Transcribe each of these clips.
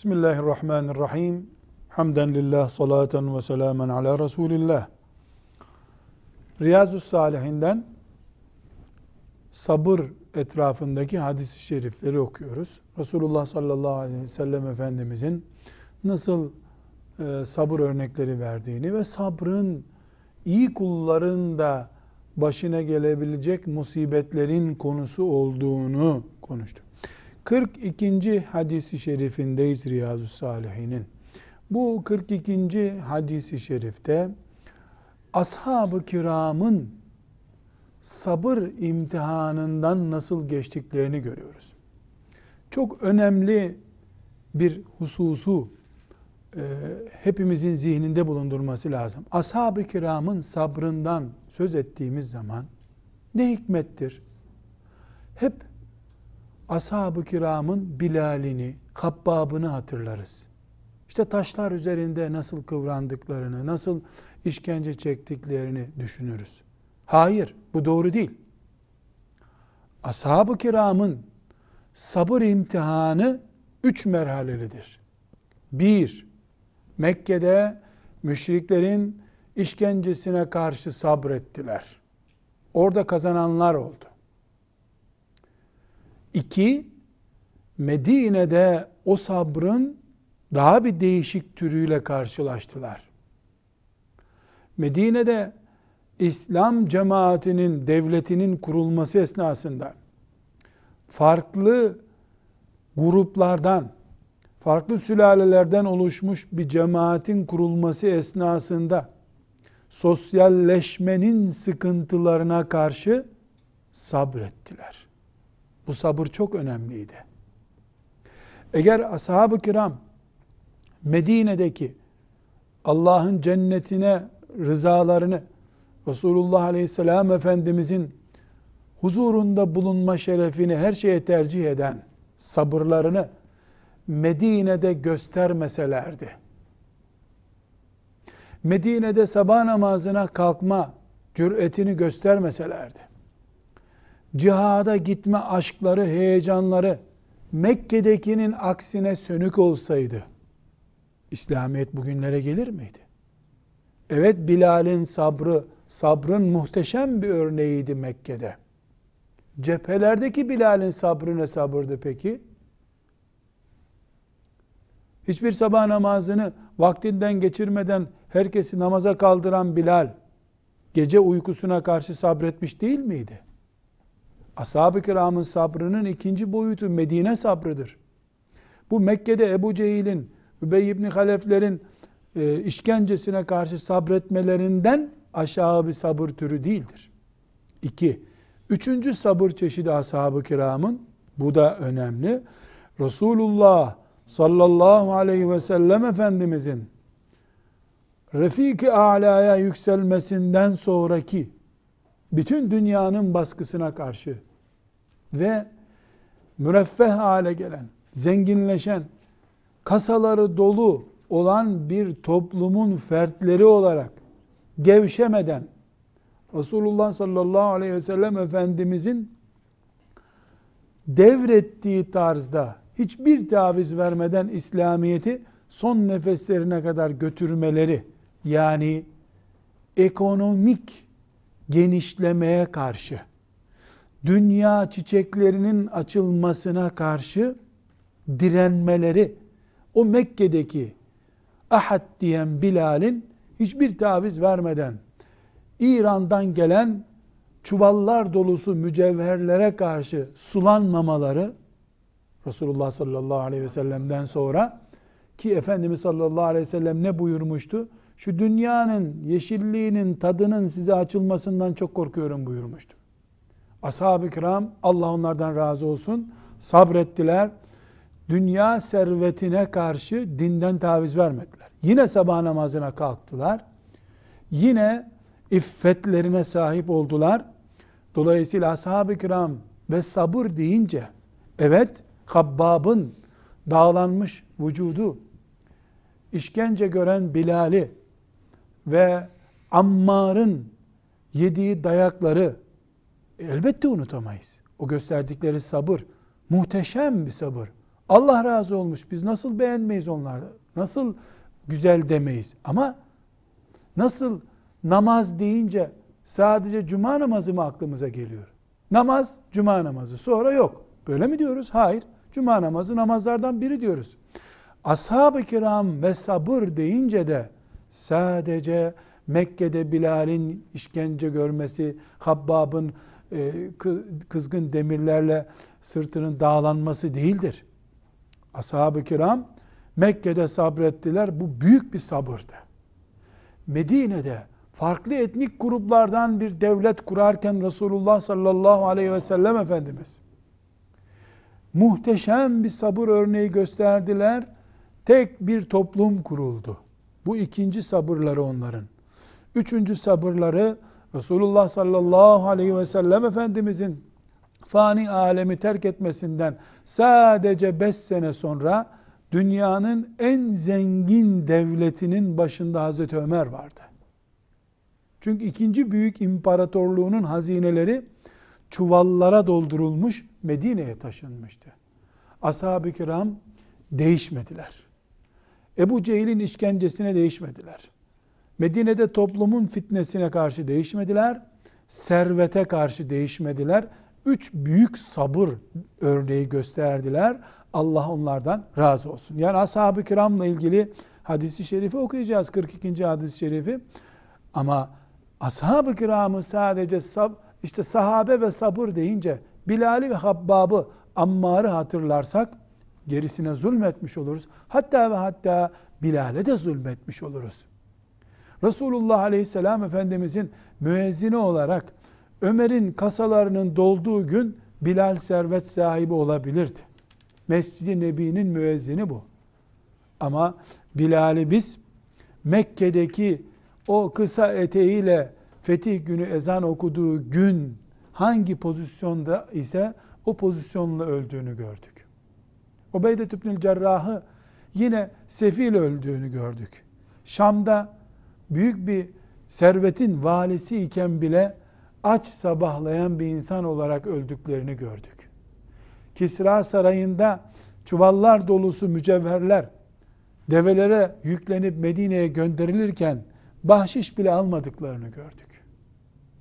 Bismillahirrahmanirrahim. Hamden lillah, salaten ve selamen ala Resulillah. Riyazu Salihinden sabır etrafındaki hadis-i şerifleri okuyoruz. Resulullah sallallahu aleyhi ve sellem Efendimizin nasıl e, sabır örnekleri verdiğini ve sabrın iyi kulların da başına gelebilecek musibetlerin konusu olduğunu konuştuk. 42. hadisi şerifindeyiz Riyazu Salihin'in. Bu 42. hadisi şerifte ashab-ı kiramın sabır imtihanından nasıl geçtiklerini görüyoruz. Çok önemli bir hususu e, hepimizin zihninde bulundurması lazım. Ashab-ı kiramın sabrından söz ettiğimiz zaman ne hikmettir? Hep ashab-ı kiramın Bilal'ini, Kabbab'ını hatırlarız. İşte taşlar üzerinde nasıl kıvrandıklarını, nasıl işkence çektiklerini düşünürüz. Hayır, bu doğru değil. Ashab-ı kiramın sabır imtihanı üç merhalelidir. Bir, Mekke'de müşriklerin işkencesine karşı sabrettiler. Orada kazananlar oldu. İki, Medine'de o sabrın daha bir değişik türüyle karşılaştılar. Medine'de İslam cemaatinin, devletinin kurulması esnasında farklı gruplardan, farklı sülalelerden oluşmuş bir cemaatin kurulması esnasında sosyalleşmenin sıkıntılarına karşı sabrettiler. Bu sabır çok önemliydi. Eğer ashab-ı kiram Medine'deki Allah'ın cennetine rızalarını Resulullah Aleyhisselam Efendimizin huzurunda bulunma şerefini her şeye tercih eden sabırlarını Medine'de göstermeselerdi. Medine'de sabah namazına kalkma cüretini göstermeselerdi cihada gitme aşkları, heyecanları Mekke'dekinin aksine sönük olsaydı İslamiyet bugünlere gelir miydi? Evet Bilal'in sabrı, sabrın muhteşem bir örneğiydi Mekke'de. Cephelerdeki Bilal'in sabrı ne sabırdı peki? Hiçbir sabah namazını vaktinden geçirmeden herkesi namaza kaldıran Bilal, gece uykusuna karşı sabretmiş değil miydi? Ashab-ı kiramın sabrının ikinci boyutu Medine sabrıdır. Bu Mekke'de Ebu Cehil'in, Übey ibn Haleflerin e, işkencesine karşı sabretmelerinden aşağı bir sabır türü değildir. İki, üçüncü sabır çeşidi ashab-ı kiramın, bu da önemli. Resulullah sallallahu aleyhi ve sellem Efendimizin Refik-i Ala'ya yükselmesinden sonraki bütün dünyanın baskısına karşı ve müreffeh hale gelen, zenginleşen, kasaları dolu olan bir toplumun fertleri olarak gevşemeden Resulullah sallallahu aleyhi ve sellem Efendimizin devrettiği tarzda hiçbir taviz vermeden İslamiyet'i son nefeslerine kadar götürmeleri yani ekonomik genişlemeye karşı dünya çiçeklerinin açılmasına karşı direnmeleri o Mekke'deki Ahad diyen Bilal'in hiçbir taviz vermeden İran'dan gelen çuvallar dolusu mücevherlere karşı sulanmamaları Resulullah sallallahu aleyhi ve sellem'den sonra ki Efendimiz sallallahu aleyhi ve sellem ne buyurmuştu? Şu dünyanın yeşilliğinin tadının size açılmasından çok korkuyorum buyurmuştu. Ashab-ı kiram Allah onlardan razı olsun sabrettiler. Dünya servetine karşı dinden taviz vermediler. Yine sabah namazına kalktılar. yine iffetlerine sahip oldular. Dolayısıyla ashab-ı kiram ve sabır deyince evet Habbab'ın dağlanmış vücudu, işkence gören Bilal'i ve Ammar'ın yediği dayakları elbette unutamayız. O gösterdikleri sabır muhteşem bir sabır. Allah razı olmuş. Biz nasıl beğenmeyiz onları? Nasıl güzel demeyiz? Ama nasıl namaz deyince sadece cuma namazı mı aklımıza geliyor? Namaz cuma namazı. Sonra yok. Böyle mi diyoruz? Hayır. Cuma namazı namazlardan biri diyoruz. Ashab-ı kiram ve sabır deyince de sadece Mekke'de Bilal'in işkence görmesi, Habbab'ın e, kızgın demirlerle sırtının dağlanması değildir. Ashab-ı kiram Mekke'de sabrettiler. Bu büyük bir sabırdı. Medine'de farklı etnik gruplardan bir devlet kurarken Resulullah sallallahu aleyhi ve sellem Efendimiz muhteşem bir sabır örneği gösterdiler. Tek bir toplum kuruldu. Bu ikinci sabırları onların. Üçüncü sabırları Resulullah sallallahu aleyhi ve sellem Efendimizin fani alemi terk etmesinden sadece 5 sene sonra dünyanın en zengin devletinin başında Hazreti Ömer vardı. Çünkü ikinci büyük imparatorluğunun hazineleri çuvallara doldurulmuş Medine'ye taşınmıştı. Ashab-ı kiram değişmediler. Ebu Cehil'in işkencesine değişmediler. Medine'de toplumun fitnesine karşı değişmediler. Servete karşı değişmediler. Üç büyük sabır örneği gösterdiler. Allah onlardan razı olsun. Yani ashab-ı kiramla ilgili hadisi şerifi okuyacağız. 42. hadis-i şerifi. Ama ashab-ı kiramı sadece sab işte sahabe ve sabır deyince Bilal'i ve Habbab'ı Ammar'ı hatırlarsak gerisine zulmetmiş oluruz. Hatta ve hatta Bilal'e de zulmetmiş oluruz. Resulullah Aleyhisselam Efendimizin müezzini olarak Ömer'in kasalarının dolduğu gün Bilal servet sahibi olabilirdi. Mescid-i Nebi'nin müezzini bu. Ama Bilal'i biz Mekke'deki o kısa eteğiyle fetih günü ezan okuduğu gün hangi pozisyonda ise o pozisyonla öldüğünü gördük. Ubeyde İbnül Cerrah'ı yine sefil öldüğünü gördük. Şam'da büyük bir servetin valisi iken bile aç sabahlayan bir insan olarak öldüklerini gördük. Kisra sarayında çuvallar dolusu mücevherler develere yüklenip Medine'ye gönderilirken bahşiş bile almadıklarını gördük.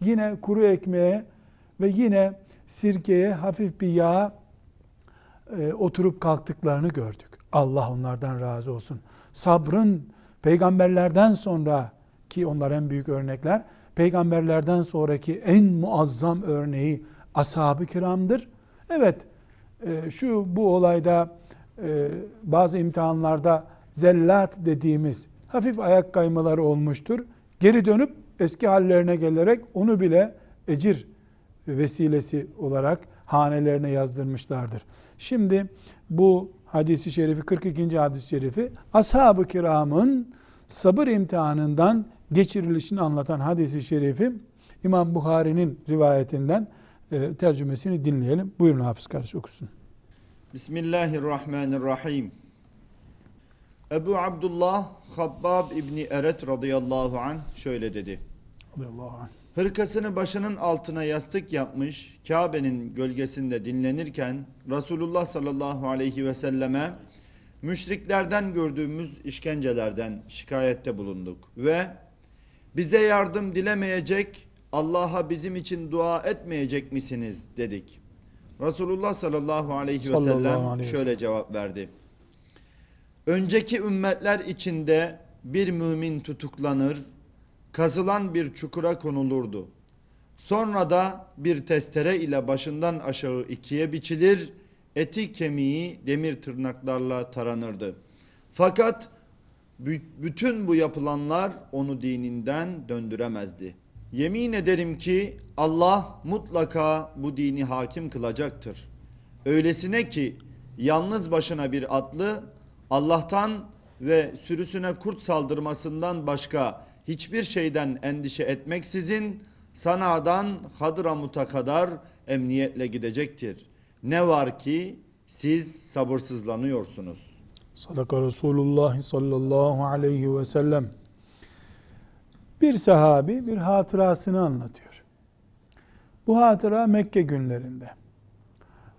Yine kuru ekmeğe ve yine sirkeye hafif bir yağ e, oturup kalktıklarını gördük. Allah onlardan razı olsun. Sabrın peygamberlerden sonra ki onlar en büyük örnekler, peygamberlerden sonraki en muazzam örneği ashab-ı kiramdır. Evet, e, şu bu olayda e, bazı imtihanlarda zellat dediğimiz hafif ayak kaymaları olmuştur. Geri dönüp eski hallerine gelerek onu bile ecir vesilesi olarak hanelerine yazdırmışlardır. Şimdi bu hadisi şerifi 42. hadis-i şerifi ashab-ı kiramın sabır imtihanından geçirilişini anlatan hadisi şerifi İmam Bukhari'nin rivayetinden e, tercümesini dinleyelim. Buyurun Hafız kardeş okusun. Bismillahirrahmanirrahim. Ebu Abdullah Habbab İbni Eret radıyallahu an şöyle dedi. Radıyallahu anh. Hırkasını başının altına yastık yapmış, Kabe'nin gölgesinde dinlenirken Resulullah sallallahu aleyhi ve selleme müşriklerden gördüğümüz işkencelerden şikayette bulunduk ve bize yardım dilemeyecek, Allah'a bizim için dua etmeyecek misiniz dedik. Resulullah sallallahu aleyhi ve sellem şöyle cevap verdi. Önceki ümmetler içinde bir mümin tutuklanır, kazılan bir çukura konulurdu. Sonra da bir testere ile başından aşağı ikiye biçilir, eti kemiği demir tırnaklarla taranırdı. Fakat bütün bu yapılanlar onu dininden döndüremezdi. Yemin ederim ki Allah mutlaka bu dini hakim kılacaktır. Öylesine ki yalnız başına bir atlı Allah'tan ve sürüsüne kurt saldırmasından başka hiçbir şeyden endişe etmeksizin Sana'dan Hadramut'a kadar emniyetle gidecektir. Ne var ki siz sabırsızlanıyorsunuz. Sadaka Resulullah sallallahu aleyhi ve sellem. Bir sahabi bir hatırasını anlatıyor. Bu hatıra Mekke günlerinde.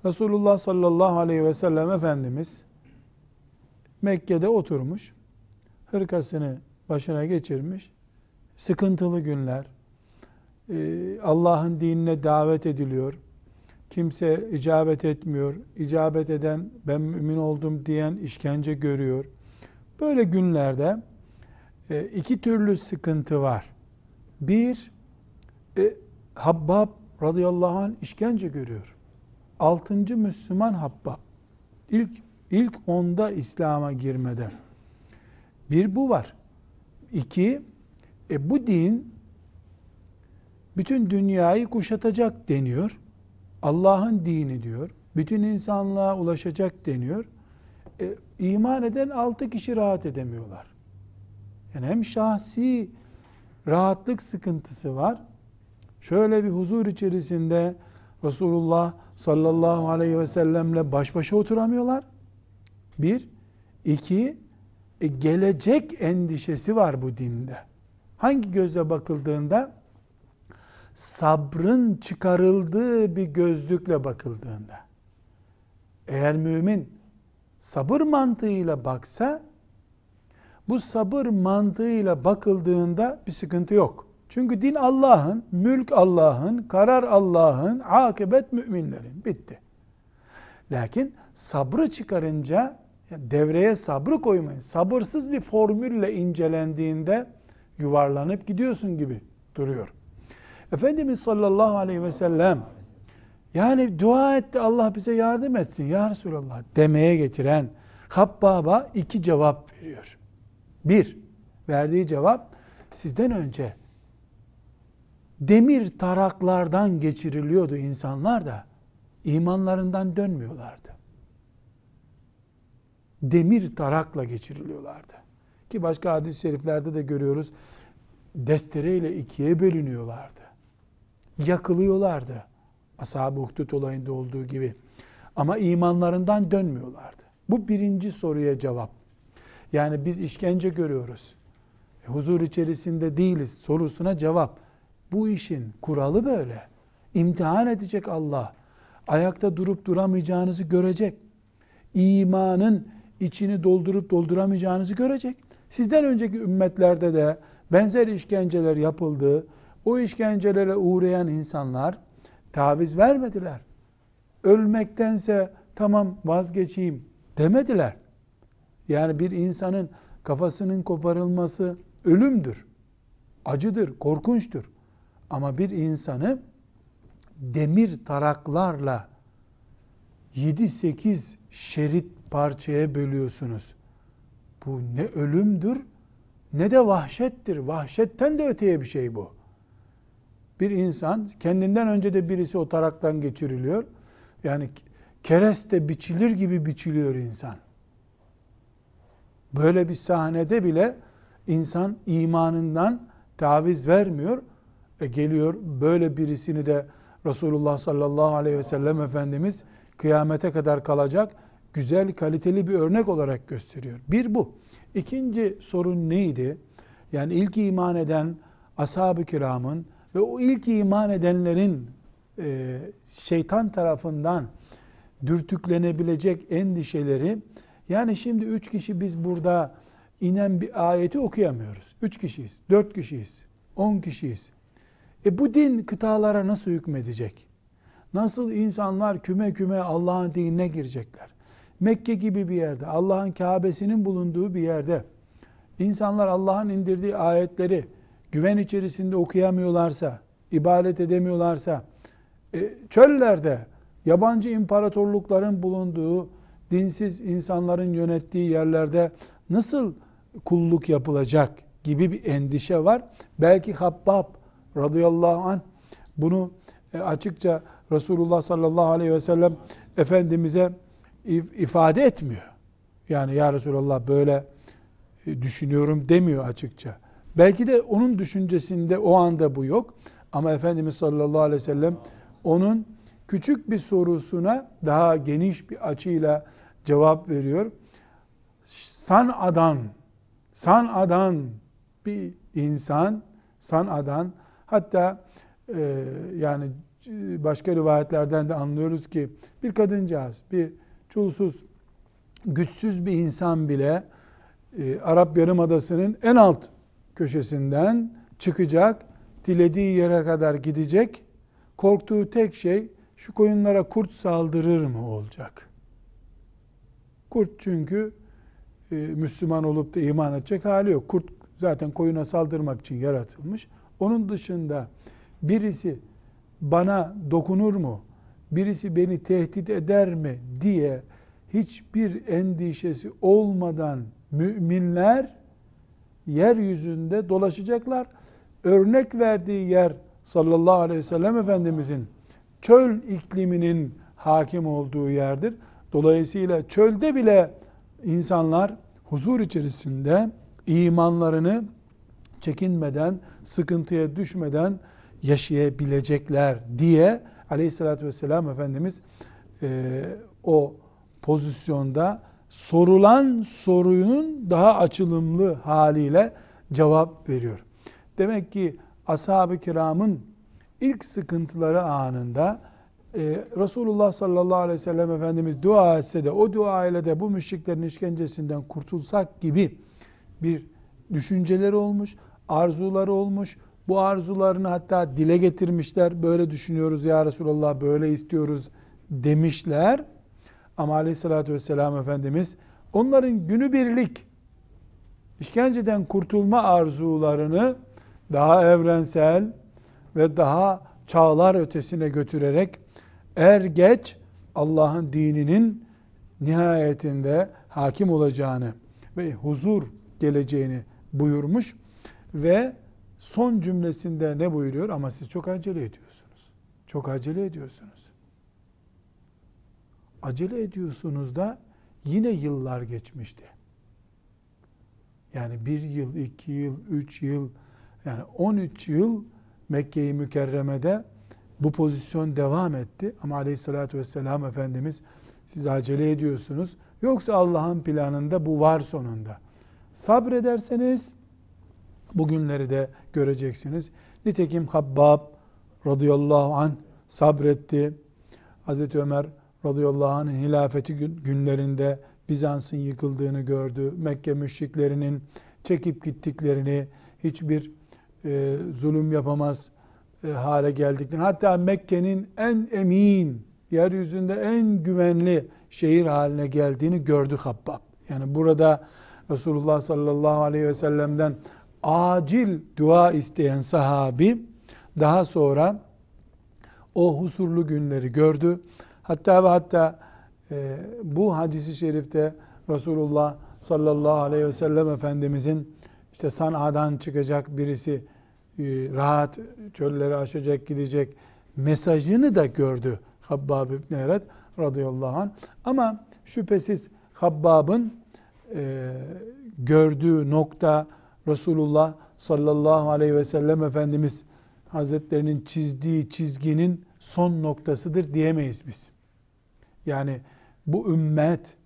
Resulullah sallallahu aleyhi ve sellem Efendimiz Mekke'de oturmuş, hırkasını başına geçirmiş, sıkıntılı günler, e, Allah'ın dinine davet ediliyor, kimse icabet etmiyor, icabet eden ben mümin oldum diyen işkence görüyor. Böyle günlerde e, iki türlü sıkıntı var. Bir, e, Habbab radıyallahu anh işkence görüyor. Altıncı Müslüman Habbab. İlk, ilk onda İslam'a girmeden. Bir bu var. İki, e, bu din bütün dünyayı kuşatacak deniyor. Allah'ın dini diyor. Bütün insanlığa ulaşacak deniyor. E, iman eden altı kişi rahat edemiyorlar. Yani hem şahsi rahatlık sıkıntısı var. Şöyle bir huzur içerisinde Resulullah sallallahu aleyhi ve sellemle baş başa oturamıyorlar. Bir. iki e, gelecek endişesi var bu dinde. Hangi gözle bakıldığında? Sabrın çıkarıldığı bir gözlükle bakıldığında. Eğer mümin sabır mantığıyla baksa, bu sabır mantığıyla bakıldığında bir sıkıntı yok. Çünkü din Allah'ın, mülk Allah'ın, karar Allah'ın, akıbet müminlerin. Bitti. Lakin sabrı çıkarınca devreye sabrı koymayın. Sabırsız bir formülle incelendiğinde yuvarlanıp gidiyorsun gibi duruyor. Efendimiz sallallahu aleyhi ve sellem yani dua etti Allah bize yardım etsin ya Resulallah demeye getiren Habbab'a iki cevap veriyor. Bir, verdiği cevap sizden önce demir taraklardan geçiriliyordu insanlar da imanlarından dönmüyorlardı. Demir tarakla geçiriliyorlardı. Ki başka hadis-i şeriflerde de görüyoruz. Destereyle ikiye bölünüyorlardı. Yakılıyorlardı. Ashab-ı Uhdud olayında olduğu gibi. Ama imanlarından dönmüyorlardı. Bu birinci soruya cevap. Yani biz işkence görüyoruz. Huzur içerisinde değiliz sorusuna cevap. Bu işin kuralı böyle. İmtihan edecek Allah. Ayakta durup duramayacağınızı görecek. İmanın içini doldurup dolduramayacağınızı görecek. Sizden önceki ümmetlerde de benzer işkenceler yapıldı. O işkencelere uğrayan insanlar taviz vermediler. Ölmektense tamam vazgeçeyim demediler. Yani bir insanın kafasının koparılması ölümdür. Acıdır, korkunçtur. Ama bir insanı demir taraklarla 7-8 şerit parçaya bölüyorsunuz. Bu ne ölümdür ne de vahşettir. Vahşetten de öteye bir şey bu. Bir insan kendinden önce de birisi o taraktan geçiriliyor. Yani kereste biçilir gibi biçiliyor insan. Böyle bir sahnede bile insan imanından taviz vermiyor. E geliyor böyle birisini de Resulullah sallallahu aleyhi ve sellem Efendimiz kıyamete kadar kalacak güzel kaliteli bir örnek olarak gösteriyor. Bir bu. İkinci sorun neydi? Yani ilk iman eden ashab-ı kiramın ve o ilk iman edenlerin e, şeytan tarafından dürtüklenebilecek endişeleri yani şimdi üç kişi biz burada inen bir ayeti okuyamıyoruz. Üç kişiyiz, dört kişiyiz, on kişiyiz. E bu din kıtalara nasıl hükmedecek? Nasıl insanlar küme küme Allah'ın dinine girecekler? Mekke gibi bir yerde, Allah'ın Kabe'sinin bulunduğu bir yerde insanlar Allah'ın indirdiği ayetleri güven içerisinde okuyamıyorlarsa, ibadet edemiyorlarsa, e, çöllerde yabancı imparatorlukların bulunduğu, dinsiz insanların yönettiği yerlerde nasıl kulluk yapılacak gibi bir endişe var. Belki Habbab radıyallahu anh bunu e, açıkça Resulullah sallallahu aleyhi ve sellem Efendimiz'e ifade etmiyor. Yani ya Resulallah böyle e, düşünüyorum demiyor açıkça. Belki de onun düşüncesinde o anda bu yok. Ama Efendimiz sallallahu aleyhi ve sellem onun küçük bir sorusuna daha geniş bir açıyla cevap veriyor. San'adan, san'adan bir insan, san'adan hatta e, yani başka rivayetlerden de anlıyoruz ki bir kadıncağız, bir çulsuz, güçsüz bir insan bile e, Arap Yarımadası'nın en alt köşesinden çıkacak, dilediği yere kadar gidecek. Korktuğu tek şey şu koyunlara kurt saldırır mı olacak. Kurt çünkü e, Müslüman olup da iman edecek hali yok. Kurt zaten koyuna saldırmak için yaratılmış. Onun dışında birisi bana dokunur mu? Birisi beni tehdit eder mi diye hiçbir endişesi olmadan müminler yeryüzünde dolaşacaklar. Örnek verdiği yer sallallahu aleyhi ve sellem Efendimizin çöl ikliminin hakim olduğu yerdir. Dolayısıyla çölde bile insanlar huzur içerisinde imanlarını çekinmeden, sıkıntıya düşmeden yaşayabilecekler diye aleyhissalatü vesselam Efendimiz e, o pozisyonda sorulan sorunun daha açılımlı haliyle cevap veriyor. Demek ki ashab-ı kiramın ilk sıkıntıları anında e, Resulullah sallallahu aleyhi ve sellem Efendimiz dua etse de o dua ile de bu müşriklerin işkencesinden kurtulsak gibi bir düşünceleri olmuş, arzuları olmuş. Bu arzularını hatta dile getirmişler. Böyle düşünüyoruz ya Resulallah, böyle istiyoruz demişler. Ama aleyhissalatü vesselam Efendimiz onların günübirlik işkenceden kurtulma arzularını daha evrensel ve daha çağlar ötesine götürerek er geç Allah'ın dininin nihayetinde hakim olacağını ve huzur geleceğini buyurmuş ve son cümlesinde ne buyuruyor? Ama siz çok acele ediyorsunuz. Çok acele ediyorsunuz. Acele ediyorsunuz da yine yıllar geçmişti. Yani bir yıl, iki yıl, üç yıl, yani 13 yıl Mekke-i Mükerreme'de bu pozisyon devam etti. Ama aleyhissalatü vesselam Efendimiz siz acele ediyorsunuz. Yoksa Allah'ın planında bu var sonunda. Sabrederseniz bugünleri de göreceksiniz. Nitekim Habbab radıyallahu anh sabretti. Hazreti Ömer radıyallahu anh'ın hilafeti günlerinde Bizans'ın yıkıldığını gördü. Mekke müşriklerinin çekip gittiklerini, hiçbir e, zulüm yapamaz e, hale geldiklerini, hatta Mekke'nin en emin, yeryüzünde en güvenli şehir haline geldiğini gördü Habbab. Yani burada Resulullah sallallahu aleyhi ve sellem'den acil dua isteyen sahabi daha sonra o huzurlu günleri gördü. Hatta ve hatta e, bu hadisi şerifte Resulullah sallallahu aleyhi ve sellem Efendimizin işte San'a'dan çıkacak birisi e, rahat çölleri aşacak gidecek mesajını da gördü Habbab İbni Eret radıyallahu anh. Ama şüphesiz Habbab'ın e, gördüğü nokta Resulullah sallallahu aleyhi ve sellem Efendimiz Hazretlerinin çizdiği çizginin son noktasıdır diyemeyiz biz. Yani bu ümmet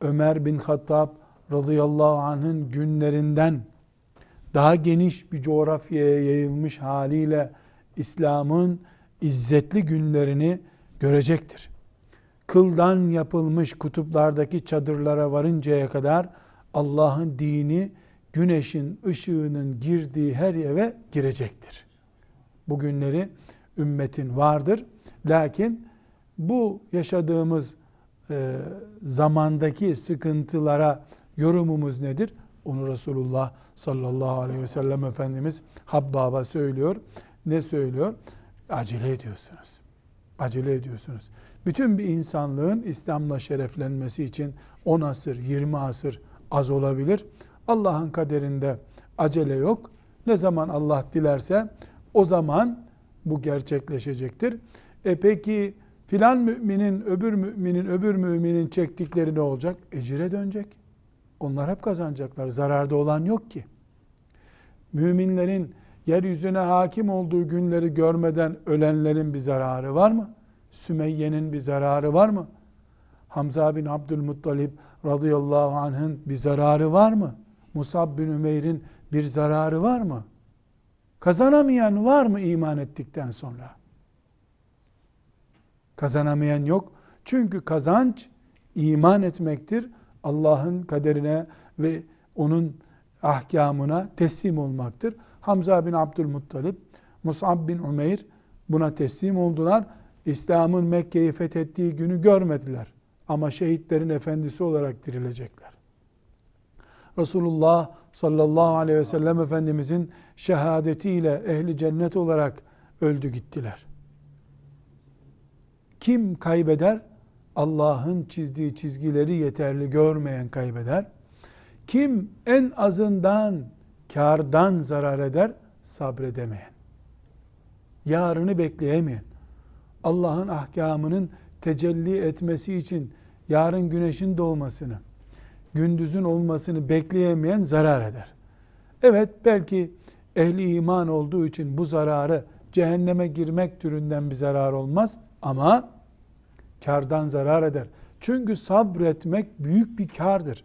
Ömer bin Hattab radıyallahu anh'ın günlerinden daha geniş bir coğrafyaya yayılmış haliyle İslam'ın izzetli günlerini görecektir. Kıldan yapılmış kutuplardaki çadırlara varıncaya kadar Allah'ın dini güneşin ışığının girdiği her eve girecektir. Bu günleri ümmetin vardır. Lakin bu yaşadığımız e, zamandaki sıkıntılara yorumumuz nedir? Onu Resulullah sallallahu aleyhi ve sellem Efendimiz Habbab'a söylüyor. Ne söylüyor? Acele ediyorsunuz. Acele ediyorsunuz. Bütün bir insanlığın İslam'la şereflenmesi için 10 asır, 20 asır az olabilir. Allah'ın kaderinde acele yok. Ne zaman Allah dilerse o zaman bu gerçekleşecektir. E peki filan müminin, öbür müminin, öbür müminin çektikleri ne olacak? Ecire dönecek. Onlar hep kazanacaklar. Zararda olan yok ki. Müminlerin yeryüzüne hakim olduğu günleri görmeden ölenlerin bir zararı var mı? Sümeyye'nin bir zararı var mı? Hamza bin Abdülmuttalib radıyallahu anh'ın bir zararı var mı? Musab bin Ümeyr'in bir zararı var mı? Kazanamayan var mı iman ettikten sonra? Kazanamayan yok. Çünkü kazanç iman etmektir. Allah'ın kaderine ve onun ahkamına teslim olmaktır. Hamza bin Abdülmuttalip, Mus'ab bin Umeyr buna teslim oldular. İslam'ın Mekke'yi fethettiği günü görmediler. Ama şehitlerin efendisi olarak dirilecekler. Resulullah sallallahu aleyhi ve sellem Efendimizin şehadetiyle ehli cennet olarak öldü gittiler. Kim kaybeder? Allah'ın çizdiği çizgileri yeterli görmeyen kaybeder. Kim en azından kardan zarar eder? Sabredemeyen. Yarını bekleyemeyen. Allah'ın ahkamının tecelli etmesi için yarın güneşin doğmasını, gündüzün olmasını bekleyemeyen zarar eder. Evet belki ehli iman olduğu için bu zararı cehenneme girmek türünden bir zarar olmaz ama kardan zarar eder. Çünkü sabretmek büyük bir kardır.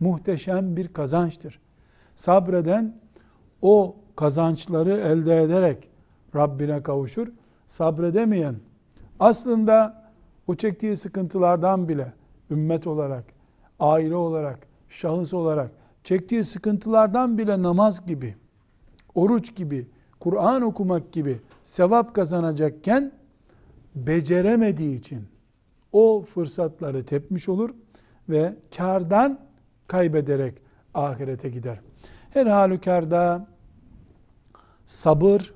Muhteşem bir kazançtır. Sabreden o kazançları elde ederek Rabbine kavuşur. Sabredemeyen aslında o çektiği sıkıntılardan bile ümmet olarak, aile olarak, şahıs olarak çektiği sıkıntılardan bile namaz gibi, oruç gibi, Kur'an okumak gibi sevap kazanacakken beceremediği için o fırsatları tepmiş olur ve kardan kaybederek ahirete gider. Her halükarda sabır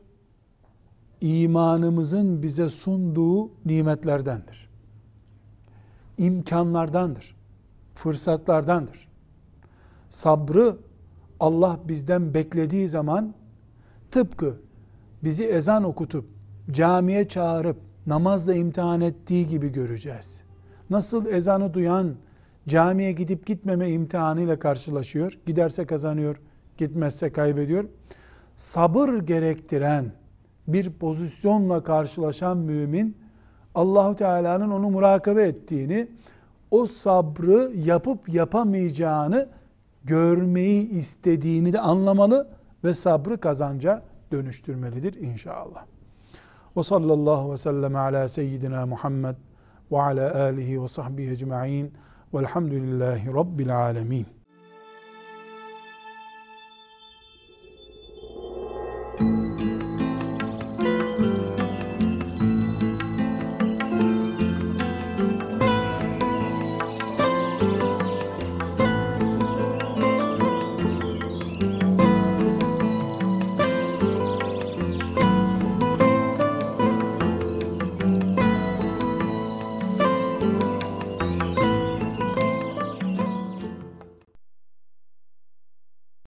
imanımızın bize sunduğu nimetlerdendir. İmkanlardandır. Fırsatlardandır. Sabrı Allah bizden beklediği zaman tıpkı bizi ezan okutup camiye çağırıp namazla imtihan ettiği gibi göreceğiz. Nasıl ezanı duyan camiye gidip gitmeme imtihanıyla karşılaşıyor. Giderse kazanıyor, gitmezse kaybediyor. Sabır gerektiren bir pozisyonla karşılaşan mümin Allahu Teala'nın onu murakabe ettiğini, o sabrı yapıp yapamayacağını görmeyi istediğini de anlamalı ve sabrı kazanca dönüştürmelidir inşallah. Ve sallallahu ve sellem ala seyyidina Muhammed ve ala alihi ve sahbihi ecma'in velhamdülillahi rabbil alemin.